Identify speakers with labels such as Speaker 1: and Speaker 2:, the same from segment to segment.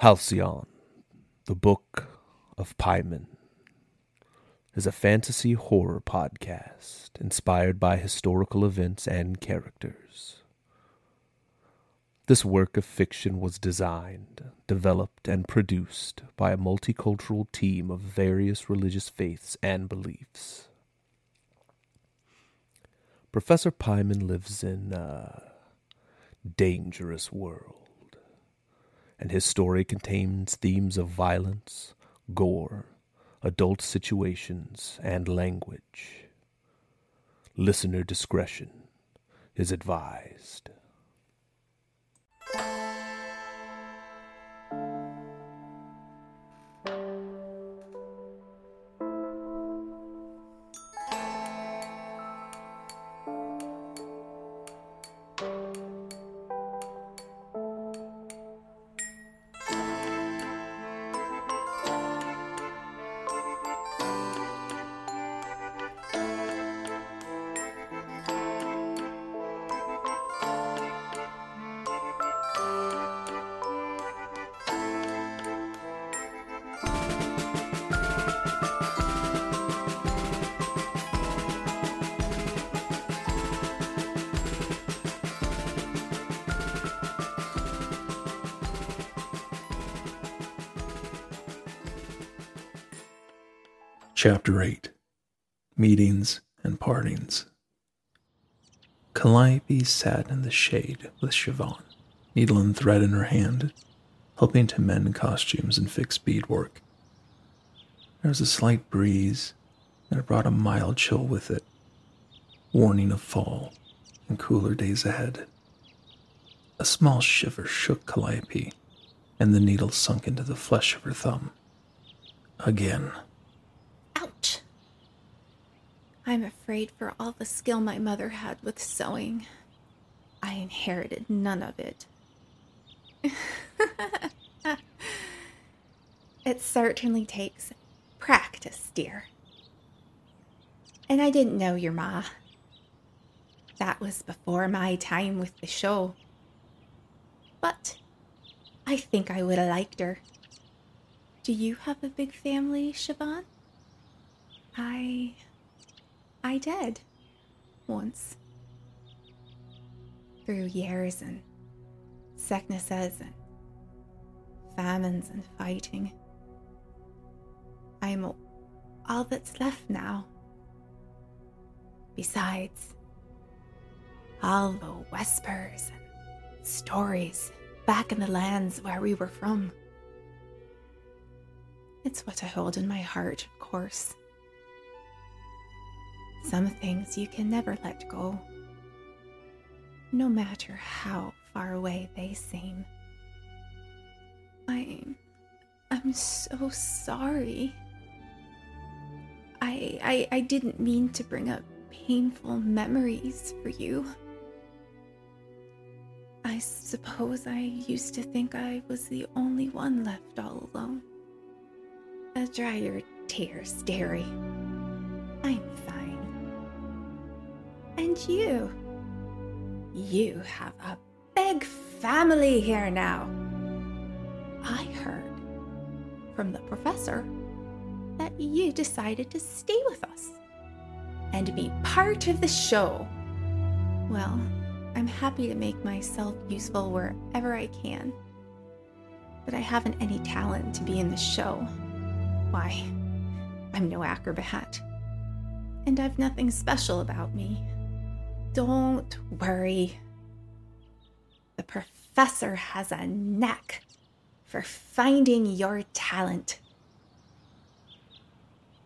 Speaker 1: Halcyon, the Book of Paimon, is a fantasy horror podcast inspired by historical events and characters. This work of fiction was designed, developed, and produced by a multicultural team of various religious faiths and beliefs. Professor Paimon lives in a dangerous world and his story contains themes of violence, gore, adult situations, and language. Listener discretion is advised.
Speaker 2: Chapter 8 Meetings and Partings. Calliope sat in the shade with Siobhan, needle and thread in her hand, helping to mend costumes and fix beadwork. There was a slight breeze, and it brought a mild chill with it, warning of fall and cooler days ahead. A small shiver shook Calliope, and the needle sunk into the flesh of her thumb. Again.
Speaker 3: I'm afraid for all the skill my mother had with sewing, I inherited none of it. it certainly takes practice, dear. And I didn't know your ma. That was before my time with the show. But I think I would have liked her. Do you have a big family, Siobhan? I. I did. Once. Through years and sicknesses and famines and fighting. I'm all that's left now. Besides, all the whispers and stories back in the lands where we were from. It's what I hold in my heart, of course. Some things you can never let go, no matter how far away they seem. I'm. I'm so sorry. I, I I didn't mean to bring up painful memories for you. I suppose I used to think I was the only one left all alone. Uh, dry your tears, dearie. I'm fine. And you? You have a big family here now. I heard from the professor that you decided to stay with us and be part of the show. Well, I'm happy to make myself useful wherever I can. But I haven't any talent to be in the show. Why, I'm no acrobat. And I've nothing special about me. Don't worry. The professor has a knack for finding your talent.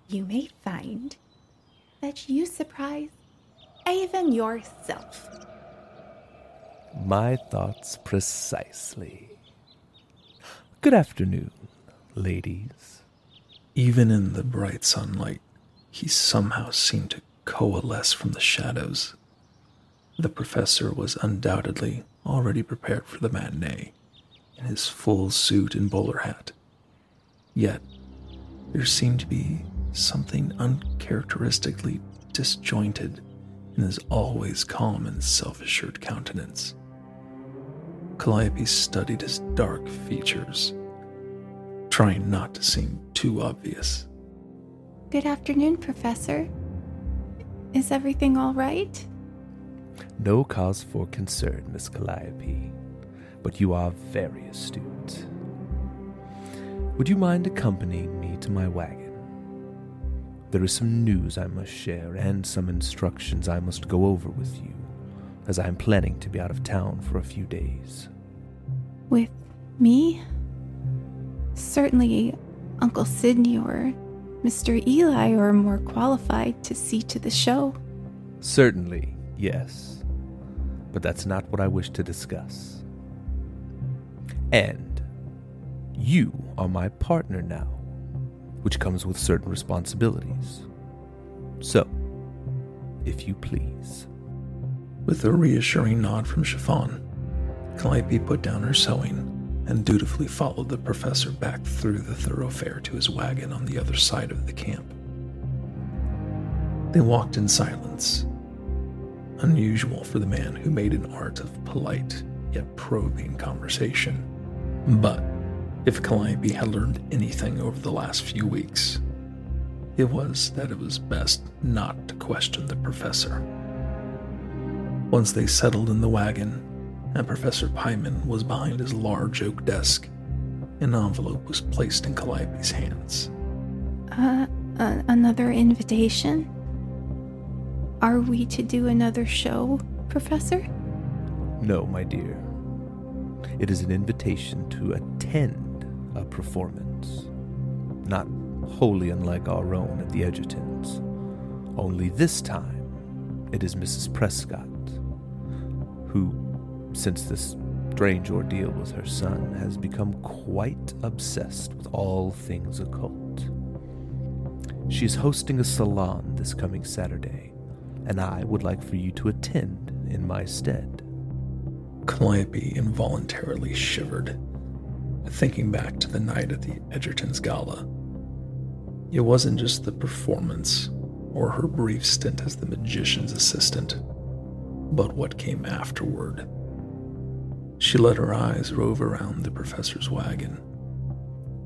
Speaker 3: You may find that you surprise even yourself.
Speaker 1: My thoughts precisely. Good afternoon, ladies.
Speaker 2: Even in the bright sunlight, he somehow seemed to coalesce from the shadows. The professor was undoubtedly already prepared for the matinee in his full suit and bowler hat. Yet, there seemed to be something uncharacteristically disjointed in his always calm and self assured countenance. Calliope studied his dark features, trying not to seem too obvious.
Speaker 3: Good afternoon, Professor. Is everything all right?
Speaker 1: No cause for concern, Miss Calliope, but you are very astute. Would you mind accompanying me to my wagon? There is some news I must share and some instructions I must go over with you, as I am planning to be out of town for a few days.
Speaker 3: With me? Certainly, Uncle Sydney or Mr. Eli are more qualified to see to the show.
Speaker 1: Certainly, yes. But that's not what I wish to discuss. And you are my partner now, which comes with certain responsibilities. So, if you please.
Speaker 2: With a reassuring nod from Siobhan, Calliope put down her sewing and dutifully followed the professor back through the thoroughfare to his wagon on the other side of the camp. They walked in silence, unusual for the man who made an art of polite yet probing conversation. But if Calliope had learned anything over the last few weeks, it was that it was best not to question the professor. Once they settled in the wagon, and Professor Paimon was behind his large oak desk, an envelope was placed in Calliope's hands.
Speaker 3: Uh, uh, another invitation? Are we to do another show, Professor?
Speaker 1: No, my dear. It is an invitation to attend a performance. Not wholly unlike our own at the Edgertons. Only this time, it is Mrs. Prescott, who, since this strange ordeal with her son, has become quite obsessed with all things occult. She is hosting a salon this coming Saturday, and I would like for you to attend in my stead.
Speaker 2: Calliope involuntarily shivered, thinking back to the night at the Edgerton's gala. It wasn't just the performance or her brief stint as the magician's assistant, but what came afterward. She let her eyes rove around the professor's wagon,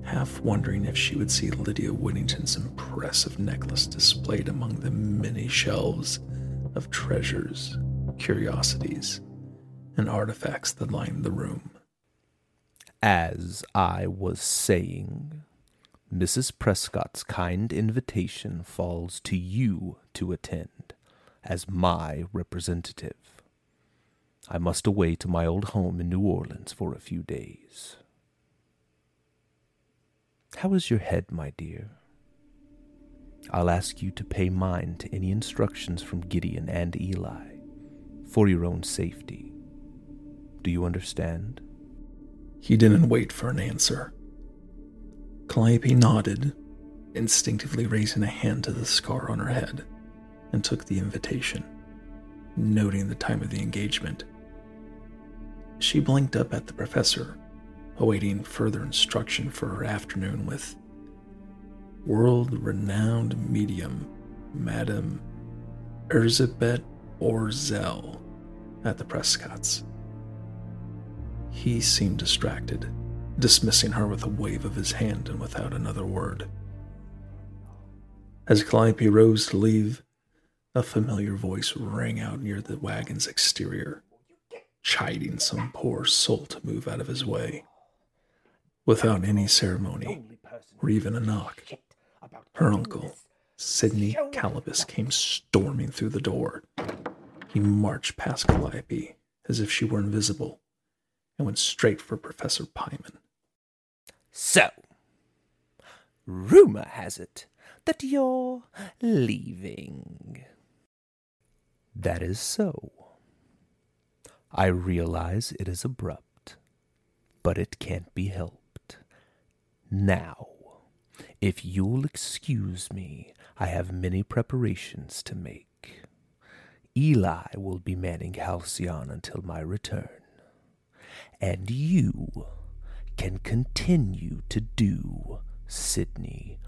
Speaker 2: half wondering if she would see Lydia Whittington's impressive necklace displayed among the many shelves of treasures, curiosities, and artifacts that lined the room.
Speaker 1: As I was saying, Mrs. Prescott's kind invitation falls to you to attend as my representative. I must away to my old home in New Orleans for a few days. How is your head, my dear? I'll ask you to pay mind to any instructions from Gideon and Eli for your own safety. Do you understand?
Speaker 2: He didn't wait for an answer. Calliope nodded, instinctively raising a hand to the scar on her head, and took the invitation, noting the time of the engagement. She blinked up at the professor, awaiting further instruction for her afternoon with world renowned medium Madame Erzabet Orzel at the Prescotts. He seemed distracted, dismissing her with a wave of his hand and without another word. As Calliope rose to leave, a familiar voice rang out near the wagon's exterior, chiding some poor soul to move out of his way. Without any ceremony or even a knock, her uncle, Sydney Calibus, came storming through the door. He marched past Calliope as if she were invisible and went straight for Professor Paimon.
Speaker 1: So, rumor has it that you're leaving. That is so. I realize it is abrupt, but it can't be helped. Now, if you'll excuse me, I have many preparations to make. Eli will be manning Halcyon until my return, and you can continue to do, Sydney,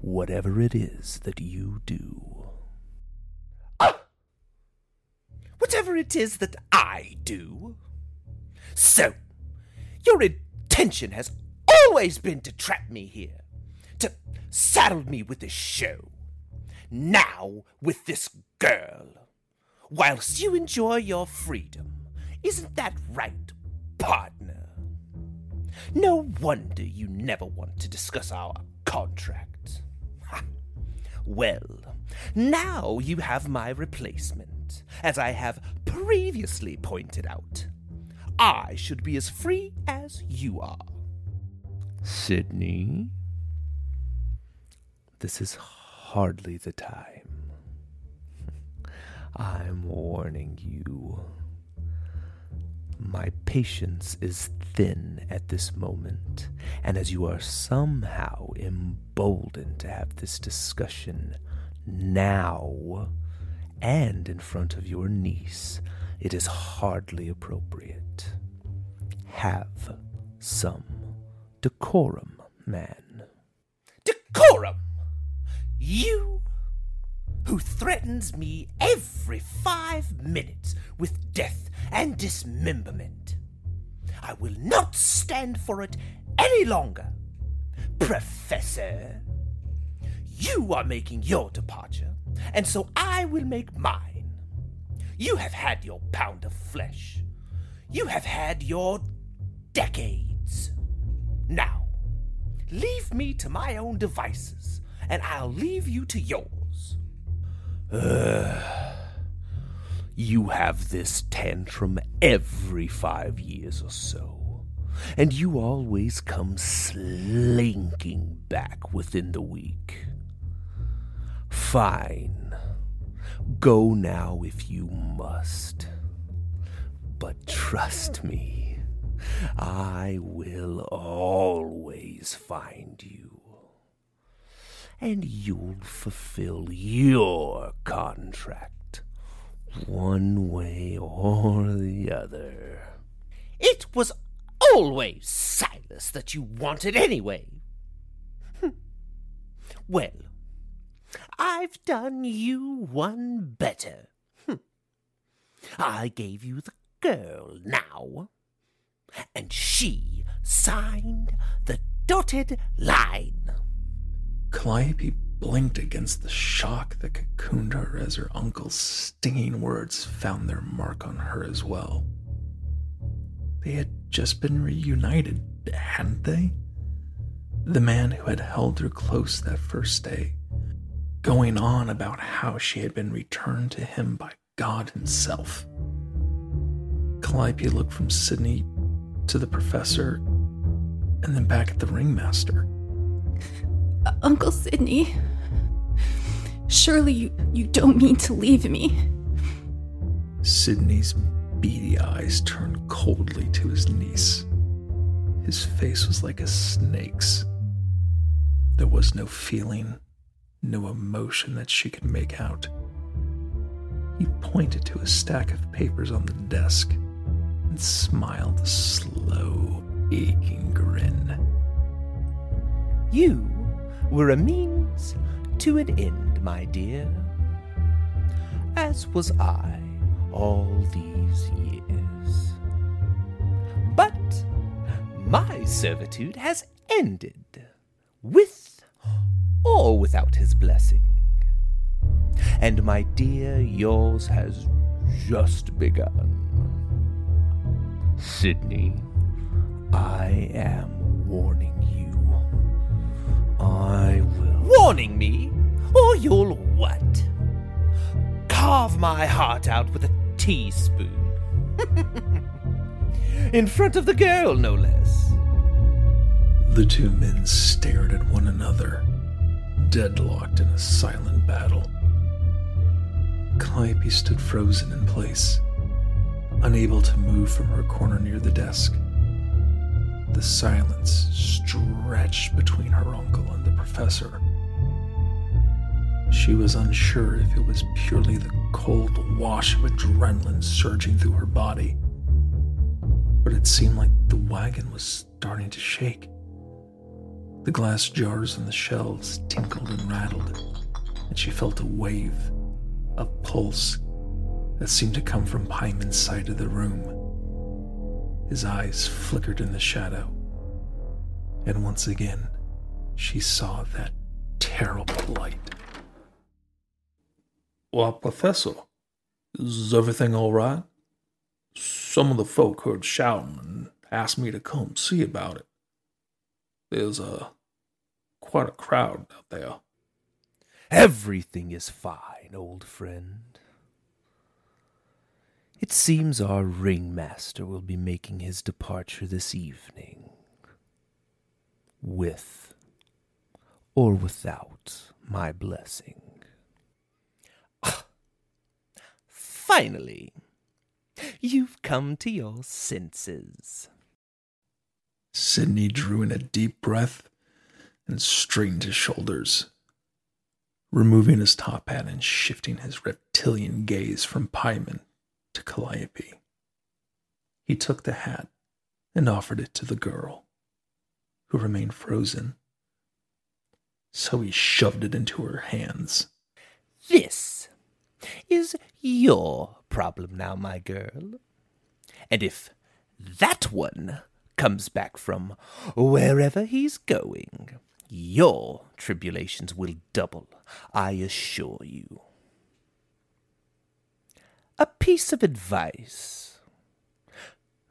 Speaker 1: whatever it is that you do. Ah! Whatever it is that I do. So, your intention has always been to trap me here, to saddle me with this show. Now, with this girl. Whilst you enjoy your freedom. Isn't that right, partner? No wonder you never want to discuss our contract. Well, now you have my replacement, as I have previously pointed out. I should be as free as you are. Sydney? This is hardly the time. I'm warning you. My patience is thin at this moment, and as you are somehow emboldened to have this discussion now and in front of your niece, it is hardly appropriate. Have some decorum, man. Decorum! You who threatens me every five minutes with death and dismemberment. I will not stand for it any longer. Professor, you are making your departure, and so I will make mine. You have had your pound of flesh. You have had your decades. Now, leave me to my own devices, and I'll leave you to yours. You have this tantrum every five years or so, and you always come slinking back within the week. Fine. Go now if you must. But trust me, I will always find you. And you'll fulfill your contract one way or the other. It was always Silas that you wanted anyway. Hmm. well, I've done you one better. Hmm. I gave you the girl now, and she signed the dotted line.
Speaker 2: Calliope blinked against the shock that cocooned her as her uncle's stinging words found their mark on her as well. They had just been reunited, hadn't they? The man who had held her close that first day, going on about how she had been returned to him by God Himself. Calliope looked from Sydney to the professor and then back at the ringmaster.
Speaker 4: Uh, Uncle Sidney, surely you, you don't mean to leave me.
Speaker 2: Sydney's beady eyes turned coldly to his niece. His face was like a snake's. There was no feeling, no emotion that she could make out. He pointed to a stack of papers on the desk and smiled a slow, aching grin.
Speaker 1: You were a means to an end, my dear, as was I all these years. But my servitude has ended, with or without his blessing. And my dear, yours has just begun. Sydney, I am warning you. I will. Warning me? Or you'll what? Carve my heart out with a teaspoon. In front of the girl, no less.
Speaker 2: The two men stared at one another, deadlocked in a silent battle. Calliope stood frozen in place, unable to move from her corner near the desk. The silence stretched between her uncle and the professor. She was unsure if it was purely the cold wash of adrenaline surging through her body, but it seemed like the wagon was starting to shake. The glass jars on the shelves tinkled and rattled, and she felt a wave, a pulse that seemed to come from Paimon's side of the room. His eyes flickered in the shadow, and once again she saw that terrible light. Well, Professor, is everything all right? Some of the folk heard shouting and asked me to come see about it. There's a quite a crowd out there.
Speaker 1: Everything is fine, old friend. It seems our ringmaster will be making his departure this evening. With or without my blessing. Ah, finally, you've come to your senses.
Speaker 2: Sydney drew in a deep breath and straightened his shoulders, removing his top hat and shifting his reptilian gaze from Paimon to Calliope. He took the hat and offered it to the girl, who remained frozen. So he shoved it into her hands.
Speaker 1: This is your problem now, my girl. And if that one comes back from wherever he's going, your tribulations will double, I assure you. A piece of advice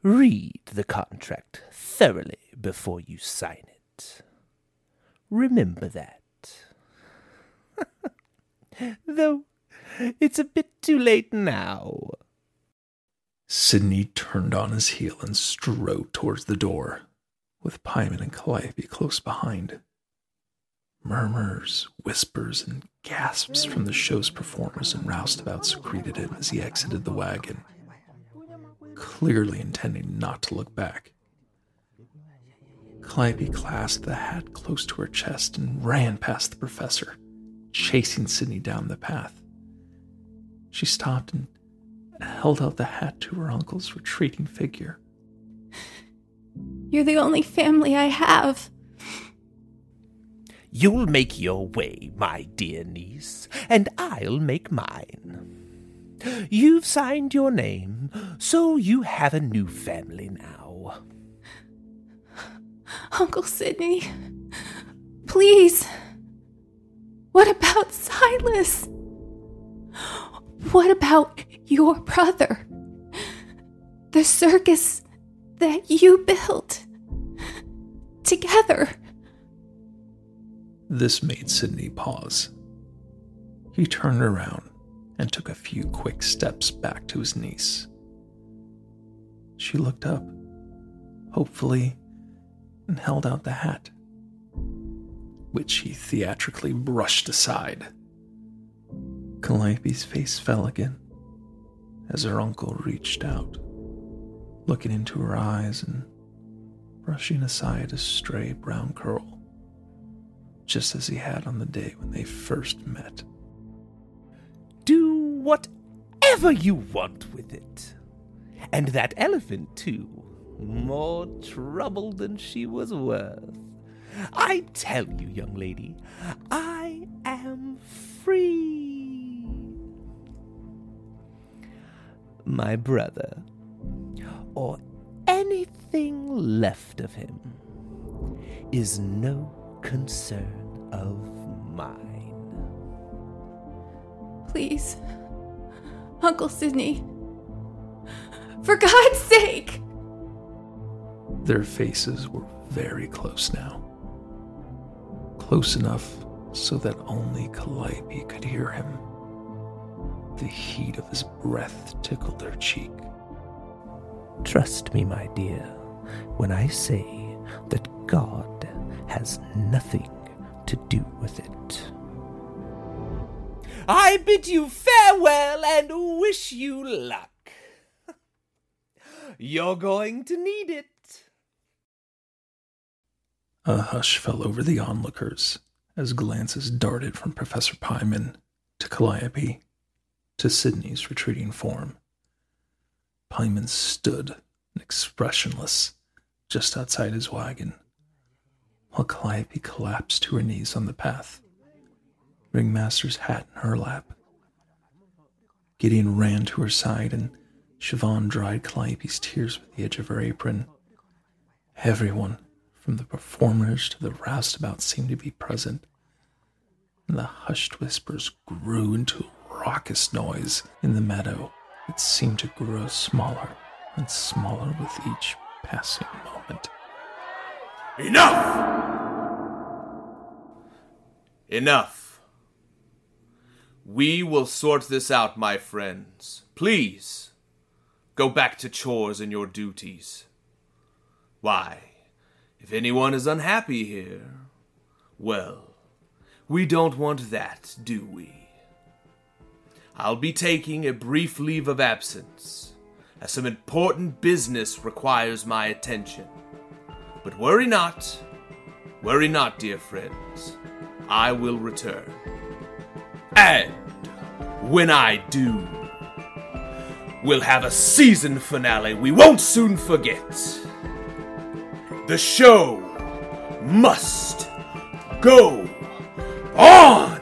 Speaker 1: read the contract thoroughly before you sign it. Remember that. Though it's a bit too late now.
Speaker 2: Sydney turned on his heel and strode towards the door, with Paimon and Calliope close behind. Murmurs, whispers, and gasps from the show's performers and roustabouts greeted him as he exited the wagon, clearly intending not to look back. Calliope clasped the hat close to her chest and ran past the professor, chasing Sydney down the path. She stopped and held out the hat to her uncle's retreating figure.
Speaker 4: You're the only family I have.
Speaker 1: You'll make your way, my dear niece, and I'll make mine. You've signed your name, so you have a new family now.
Speaker 4: Uncle Sydney, please. What about Silas? What about your brother? The circus that you built together.
Speaker 2: This made Sydney pause. He turned around and took a few quick steps back to his niece. She looked up, hopefully, and held out the hat, which he theatrically brushed aside. Calliope's face fell again as her uncle reached out, looking into her eyes and brushing aside a stray brown curl, just as he had on the day when they first met.
Speaker 1: Do whatever you want with it. And that elephant, too. More trouble than she was worth. I tell you, young lady, I am free. My brother, or anything left of him, is no concern of mine.
Speaker 4: Please. Uncle Sydney. For God's sake!
Speaker 2: Their faces were very close now. Close enough so that only Calliope could hear him. The heat of his breath tickled her cheek.
Speaker 1: Trust me, my dear, when I say that God has nothing to do with it. I bid you farewell and wish you luck. You're going to need it.
Speaker 2: A hush fell over the onlookers as glances darted from Professor Paimon to Calliope to Sydney's retreating form. Paimon stood expressionless just outside his wagon, while Calliope collapsed to her knees on the path, Ringmaster's hat in her lap. Gideon ran to her side, and Siobhan dried Calliope's tears with the edge of her apron. Everyone, from the performers to the roustabout, seemed to be present, and the hushed whispers grew into a raucous noise in the meadow that seemed to grow smaller and smaller with each passing moment.
Speaker 5: Enough! Enough. We will sort this out, my friends. Please, go back to chores and your duties. Why, if anyone is unhappy here, well, we don't want that, do we? I'll be taking a brief leave of absence, as some important business requires my attention. But worry not, worry not, dear friends. I will return. And when I do, we'll have a season finale we won't soon forget. The show must go on!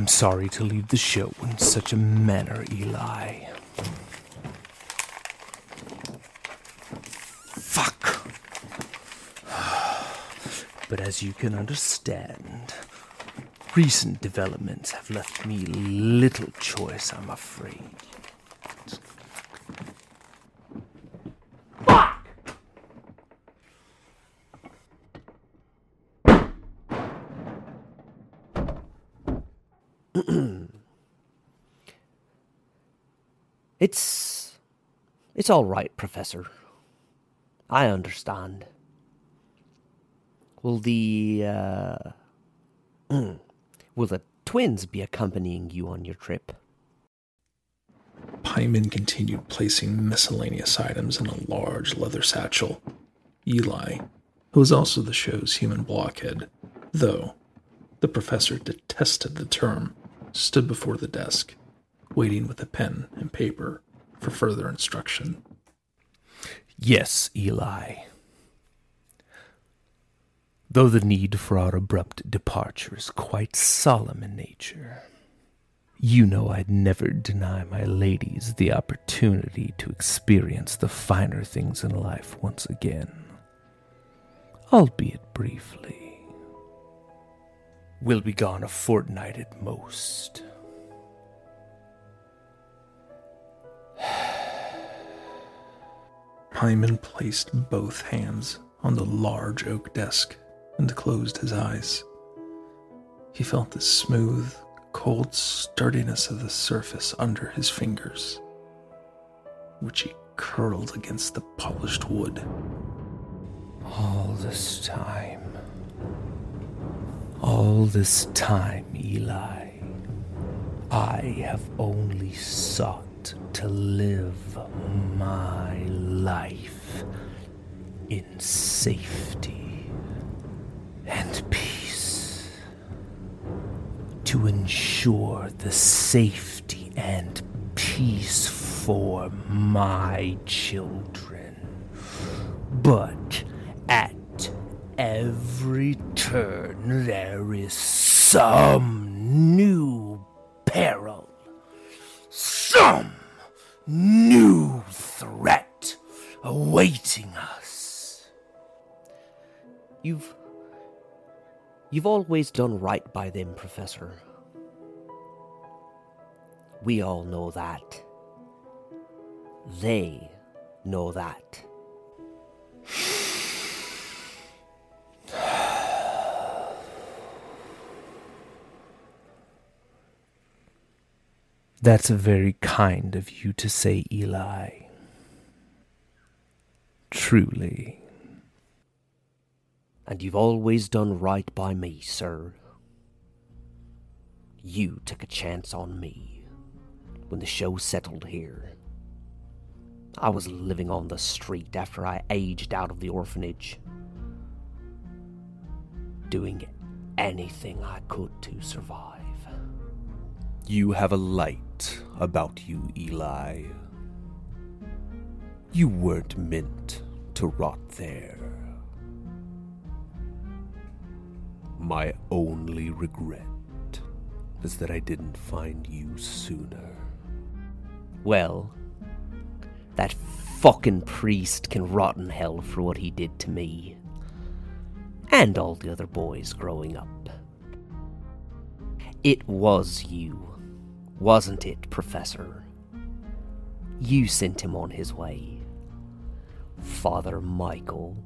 Speaker 1: I'm sorry to leave the show in such a manner, Eli. Fuck. But as you can understand, recent developments have left me little choice, I'm afraid.
Speaker 6: It's. It's all right, Professor. I understand. Will the. Uh, will the twins be accompanying you on your trip?
Speaker 2: Paimon continued placing miscellaneous items in a large leather satchel. Eli, who was also the show's human blockhead, though the professor detested the term, stood before the desk, waiting with a pen and paper for further instruction.
Speaker 1: Yes, Eli. Though the need for our abrupt departure is quite solemn in nature, you know I'd never deny my ladies the opportunity to experience the finer things in life once again, albeit briefly. We'll be gone a fortnight at most.
Speaker 2: Paimon placed both hands on the large oak desk and closed his eyes. He felt the smooth, cold sturdiness of the surface under his fingers, which he curled against the polished wood.
Speaker 1: All this time, all this time, Eli, I have only sought to live my life in safety and peace. To ensure the safety and peace for my children. But every turn, there is some new peril some new threat awaiting us.
Speaker 6: You've. You've always done right by them, Professor. We all know that. They know that.
Speaker 1: That's very kind of you to say, Eli. Truly.
Speaker 6: And you've always done right by me, sir. You took a chance on me when the show settled here. I was living on the street after I aged out of the orphanage, doing anything I could to survive.
Speaker 1: You have a light about you, Eli. You weren't meant to rot there. My only regret is that I didn't find you sooner.
Speaker 6: Well, that fucking priest can rot in hell for what he did to me. And all the other boys growing up. It was you, wasn't it, Professor? You sent him on his way. Father Michael.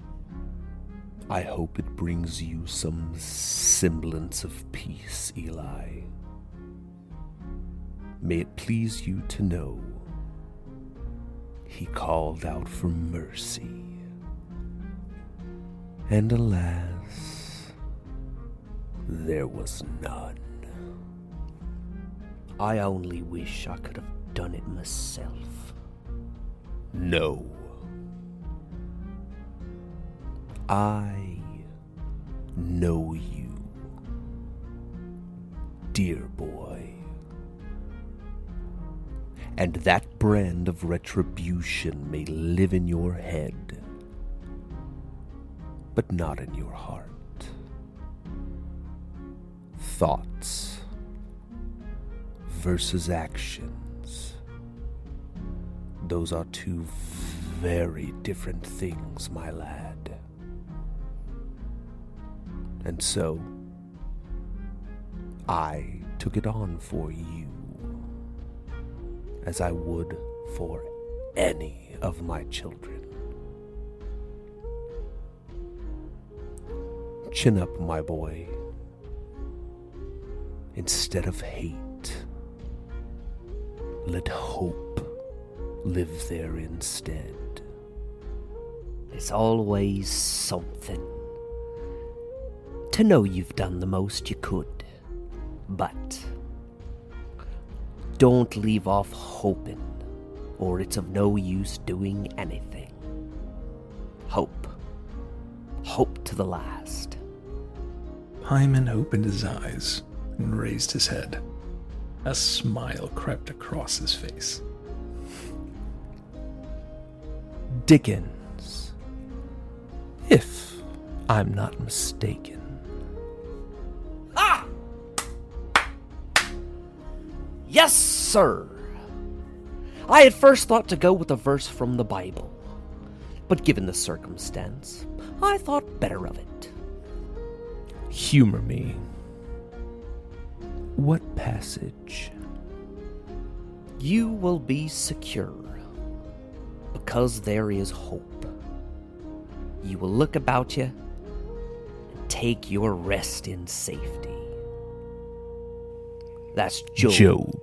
Speaker 1: I hope it brings you some semblance of peace, Eli. May it please you to know he called out for mercy. And alas, there was none.
Speaker 6: I only wish I could have done it myself.
Speaker 1: No. I know you, dear boy. And that brand of retribution may live in your head, but not in your heart. Thoughts versus actions. Those are two very different things, my lad. And so, I took it on for you, as I would for any of my children. Chin up, my boy. Instead of hate, let hope live there instead.
Speaker 6: It's always something. To know you've done the most you could, but don't leave off hoping, or it's of no use doing anything. Hope. Hope to the last.
Speaker 2: Paimon opened his eyes and raised his head. A smile crept across his face.
Speaker 1: Dickens. If I'm not mistaken.
Speaker 6: Ah! Yes, sir. I had first thought to go with a verse from the Bible, but given the circumstance, I thought better of it.
Speaker 1: Humor me. What passage?
Speaker 6: You will be secure because there is hope. You will look about you and take your rest in safety. That's Job.
Speaker 1: Job.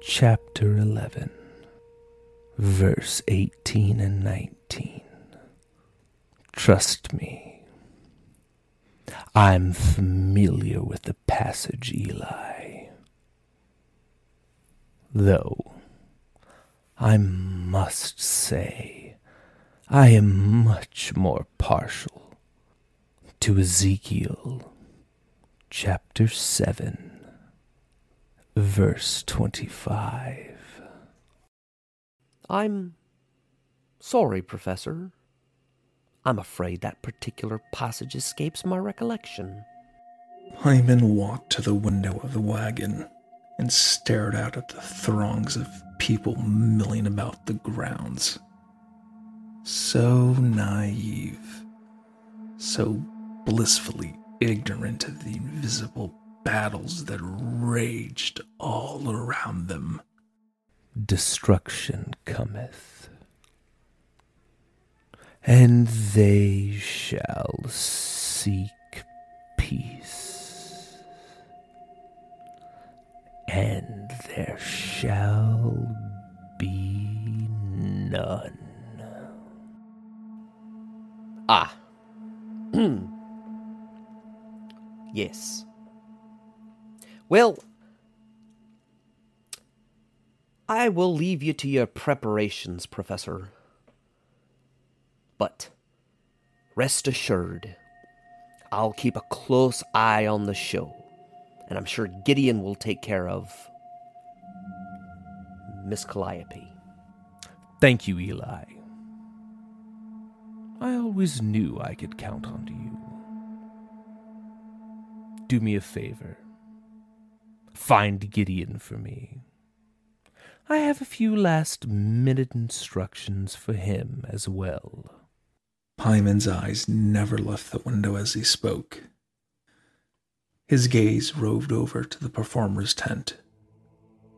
Speaker 1: Chapter 11, verse 18 and 19. Trust me. I'm familiar with the passage, Eli. Though, I must say, I am much more partial to Ezekiel chapter 7 verse 25.
Speaker 6: I'm sorry, Professor. I'm afraid that particular passage escapes my recollection.
Speaker 2: Paimon walked to the window of the wagon and stared out at the throngs of people milling about the grounds. So naive, so blissfully ignorant of the invisible battles that raged all around them.
Speaker 1: Destruction cometh, and they shall seek peace, and there shall be none.
Speaker 6: Ah. yes. Well, I will leave you to your preparations, Professor. But rest assured, I'll keep a close eye on the show, and I'm sure Gideon will take care of Miss Calliope.
Speaker 1: Thank you, Eli. I always knew I could count on you. Do me a favor. Find Gideon for me. I have a few last minute instructions for him as well.
Speaker 2: Paimon's eyes never left the window as he spoke. His gaze roved over to the performer's tent,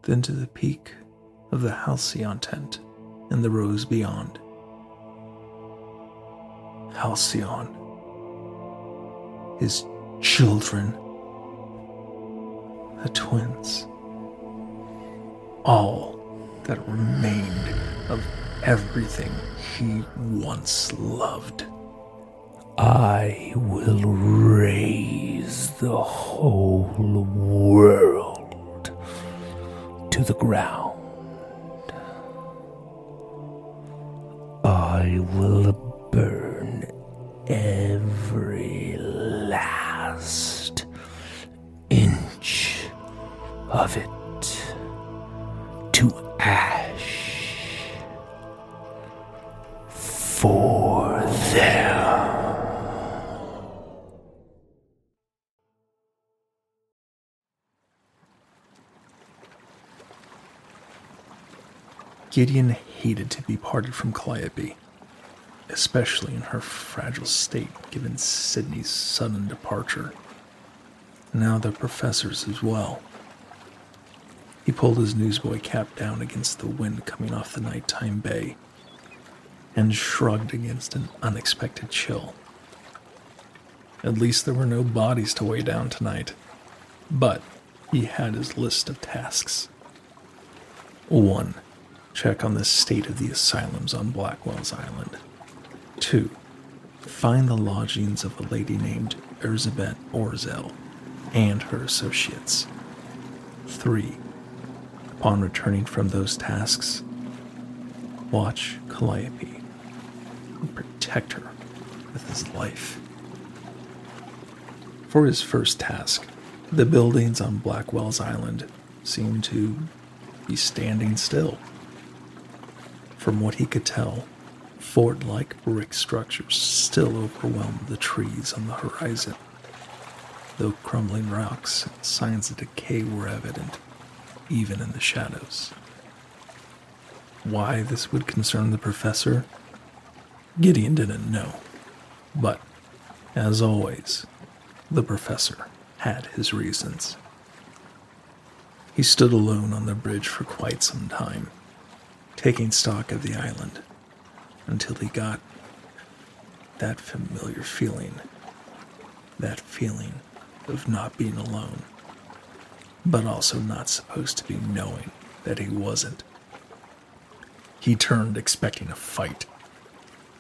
Speaker 2: then to the peak of the Halcyon tent and the rows beyond. Halcyon. His children the twins. All that remained of everything he once loved.
Speaker 1: I will raze the whole world to the ground. I will
Speaker 2: Gideon hated to be parted from Calliope, especially in her fragile state given Sydney's sudden departure. Now the professors as well. He pulled his newsboy cap down against the wind coming off the nighttime bay and shrugged against an unexpected chill. At least there were no bodies to weigh down tonight, but he had his list of tasks. 1. Check on the state of the asylums on Blackwell's Island. 2. Find the lodgings of a lady named Erzabet Orzel and her associates. 3 Upon returning from those tasks, watch Calliope and protect her with his life. For his first task, the buildings on Blackwell's Island seemed to be standing still. From what he could tell, fort like brick structures still overwhelmed the trees on the horizon, though crumbling rocks and signs of decay were evident, even in the shadows. Why this would concern the professor, Gideon didn't know. But, as always, the professor had his reasons. He stood alone on the bridge for quite some time, taking stock of the island, until he got that familiar feeling. That feeling of not being alone, but also not supposed to be knowing that he wasn't. He turned expecting a fight,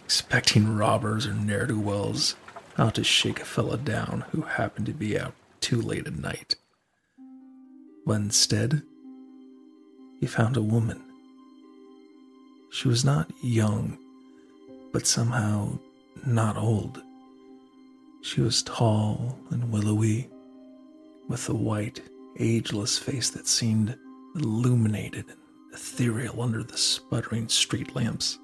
Speaker 2: expecting robbers or ne'er do wells out to shake a fella down who happened to be out too late at night. But instead, he found a woman. She was not young, but somehow not old. She was tall and willowy, with a white, ageless face that seemed illuminated and ethereal under the sputtering street lamps.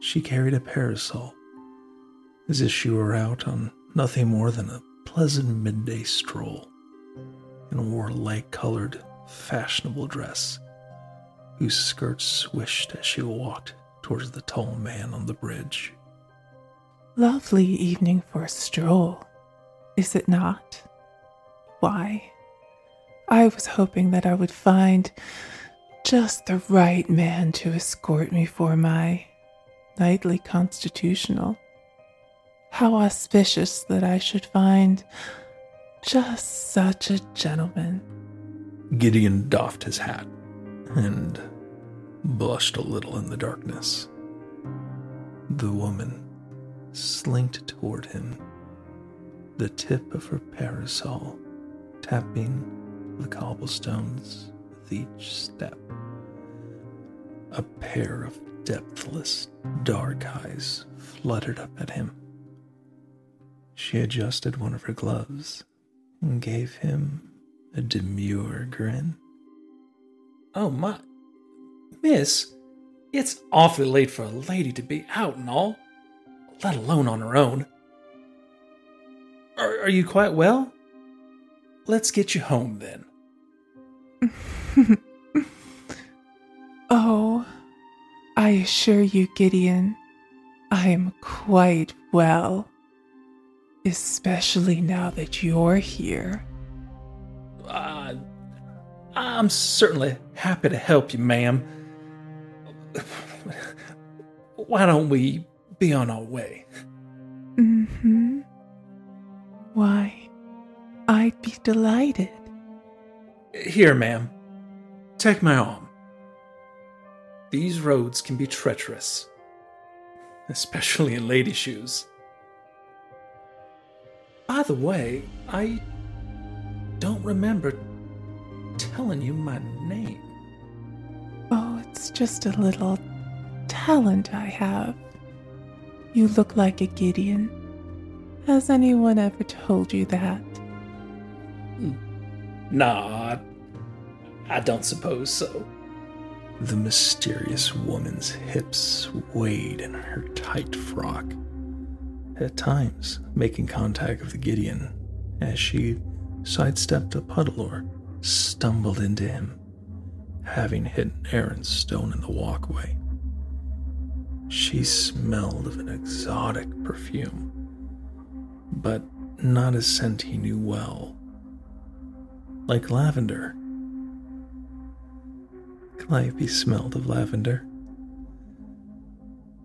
Speaker 2: She carried a parasol, as if she were out on nothing more than a pleasant midday stroll, and wore a light colored, fashionable dress, whose skirts swished as she walked towards the tall man on the bridge.
Speaker 7: Lovely evening for a stroll, is it not? Why, I was hoping that I would find just the right man to escort me for my nightly constitutional. How auspicious that I should find just such a gentleman.
Speaker 2: Gideon doffed his hat and blushed a little in the darkness. The woman slinked toward him, the tip of her parasol tapping the cobblestones with each step. A pair of depthless, dark eyes fluttered up at him. She adjusted one of her gloves and gave him a demure grin.
Speaker 8: Oh my. Miss, it's awfully late for a lady to be out and all, let alone on her own. Are, are you quite well? Let's get you home then.
Speaker 7: oh, I assure you, Gideon, I am quite well. Especially now that you're here.
Speaker 8: Uh, I'm certainly happy to help you, ma'am. Why don't we be on our way?
Speaker 7: Mm hmm. Why, I'd be delighted.
Speaker 8: Here, ma'am. Take my arm. These roads can be treacherous, especially in lady shoes. By the way, I don't remember telling you my name.
Speaker 7: It's just a little talent I have. You look like a Gideon. Has anyone ever told you that? Hmm.
Speaker 8: Nah, I don't suppose so.
Speaker 2: The mysterious woman's hips swayed in her tight frock, at times making contact with the Gideon as she sidestepped a puddle or stumbled into him, having an errant stone in the walkway. She smelled of an exotic perfume, but not a scent he knew well. Like lavender. Calliope smelled of lavender.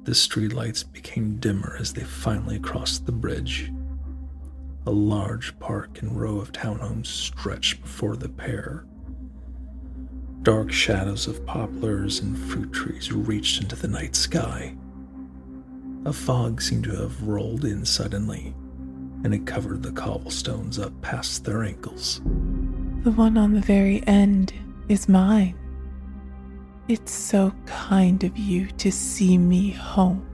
Speaker 2: The streetlights became dimmer as they finally crossed the bridge. A large park and row of townhomes stretched before the pair. Dark shadows of poplars and fruit trees reached into the night sky. A fog seemed to have rolled in suddenly, and it covered the cobblestones up past their ankles.
Speaker 7: The one on the very end is mine. It's so kind of you to see me home.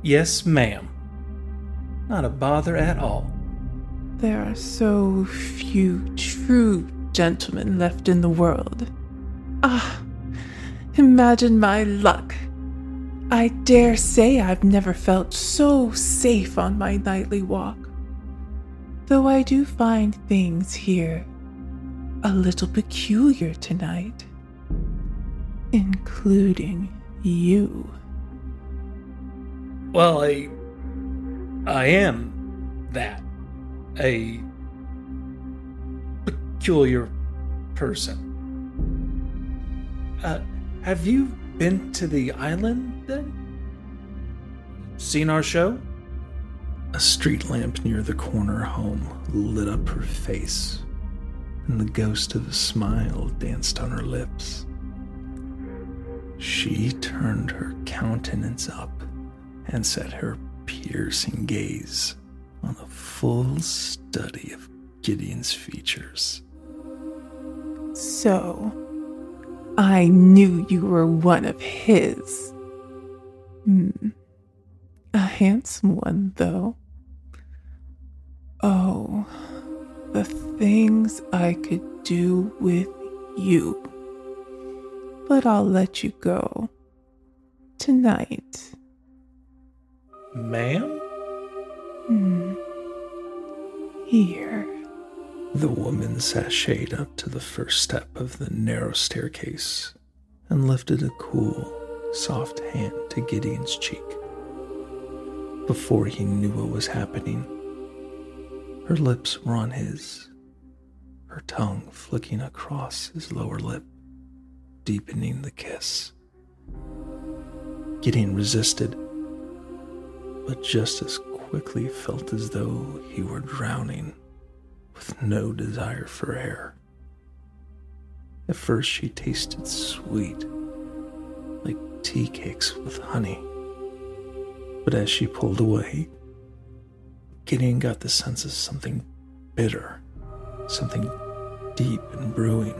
Speaker 9: Yes, ma'am. Not a bother at all.
Speaker 7: There are so few true gentlemen left in the world. Ah, imagine my luck. I dare say I've never felt so safe on my nightly walk. Though I do find things here a little peculiar tonight, including you.
Speaker 9: Well, I. I am that. A peculiar person. Uh, have you been to the island then? Seen our show?
Speaker 2: A street lamp near the corner home lit up her face, and the ghost of a smile danced on her lips. She turned her countenance up and set her piercing gaze on a full study of Gideon's features.
Speaker 7: So, I knew you were one of his. Hmm. A handsome one, though. Oh, the things I could do with you. But I'll let you go. Tonight.
Speaker 9: Ma'am?
Speaker 7: Hmm. Here.
Speaker 2: The woman sashayed up to the first step of the narrow staircase and lifted a cool, soft hand to Gideon's cheek. Before he knew what was happening, her lips were on his, her tongue flicking across his lower lip, deepening the kiss. Gideon resisted, but just as quickly felt as though he were drowning with no desire for air. At first, she tasted sweet, like tea cakes with honey. But as she pulled away, Gideon got the sense of something bitter, something deep and brewing,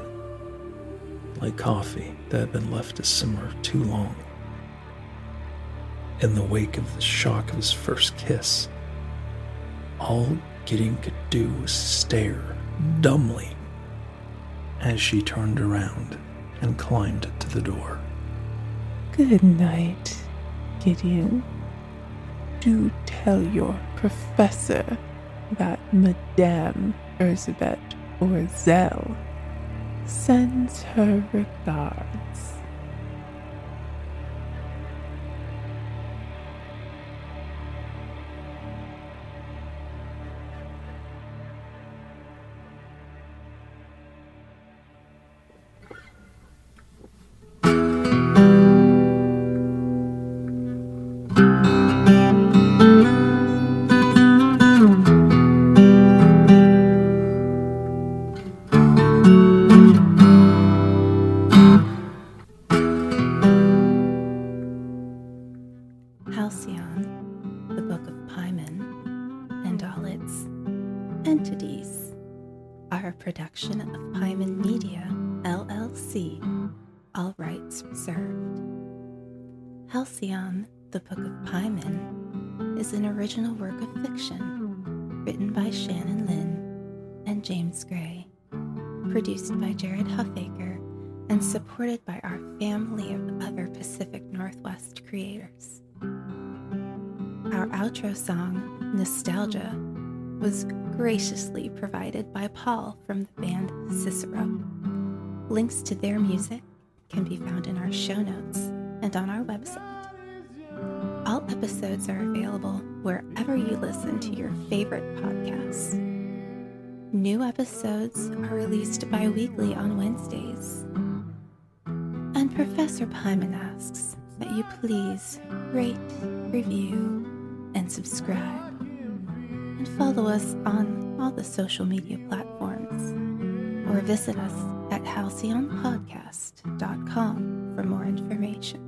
Speaker 2: like coffee that had been left to simmer too long. In the wake of the shock of his first kiss, all Gideon could do was stare dumbly as she turned around and climbed to the door.
Speaker 7: Good night, Gideon. Do tell your professor that Madame Elizabeth Orzel sends her regards.
Speaker 3: Paul from the band Cicero. Links to their music can be found in our show notes and on our website. All episodes are available wherever you listen to your favorite podcasts. New episodes are released bi weekly on Wednesdays. And Professor Paimon asks that you please rate, review, and subscribe. And follow us on all the social media platforms. Or visit us at halcyonpodcast.com for more information.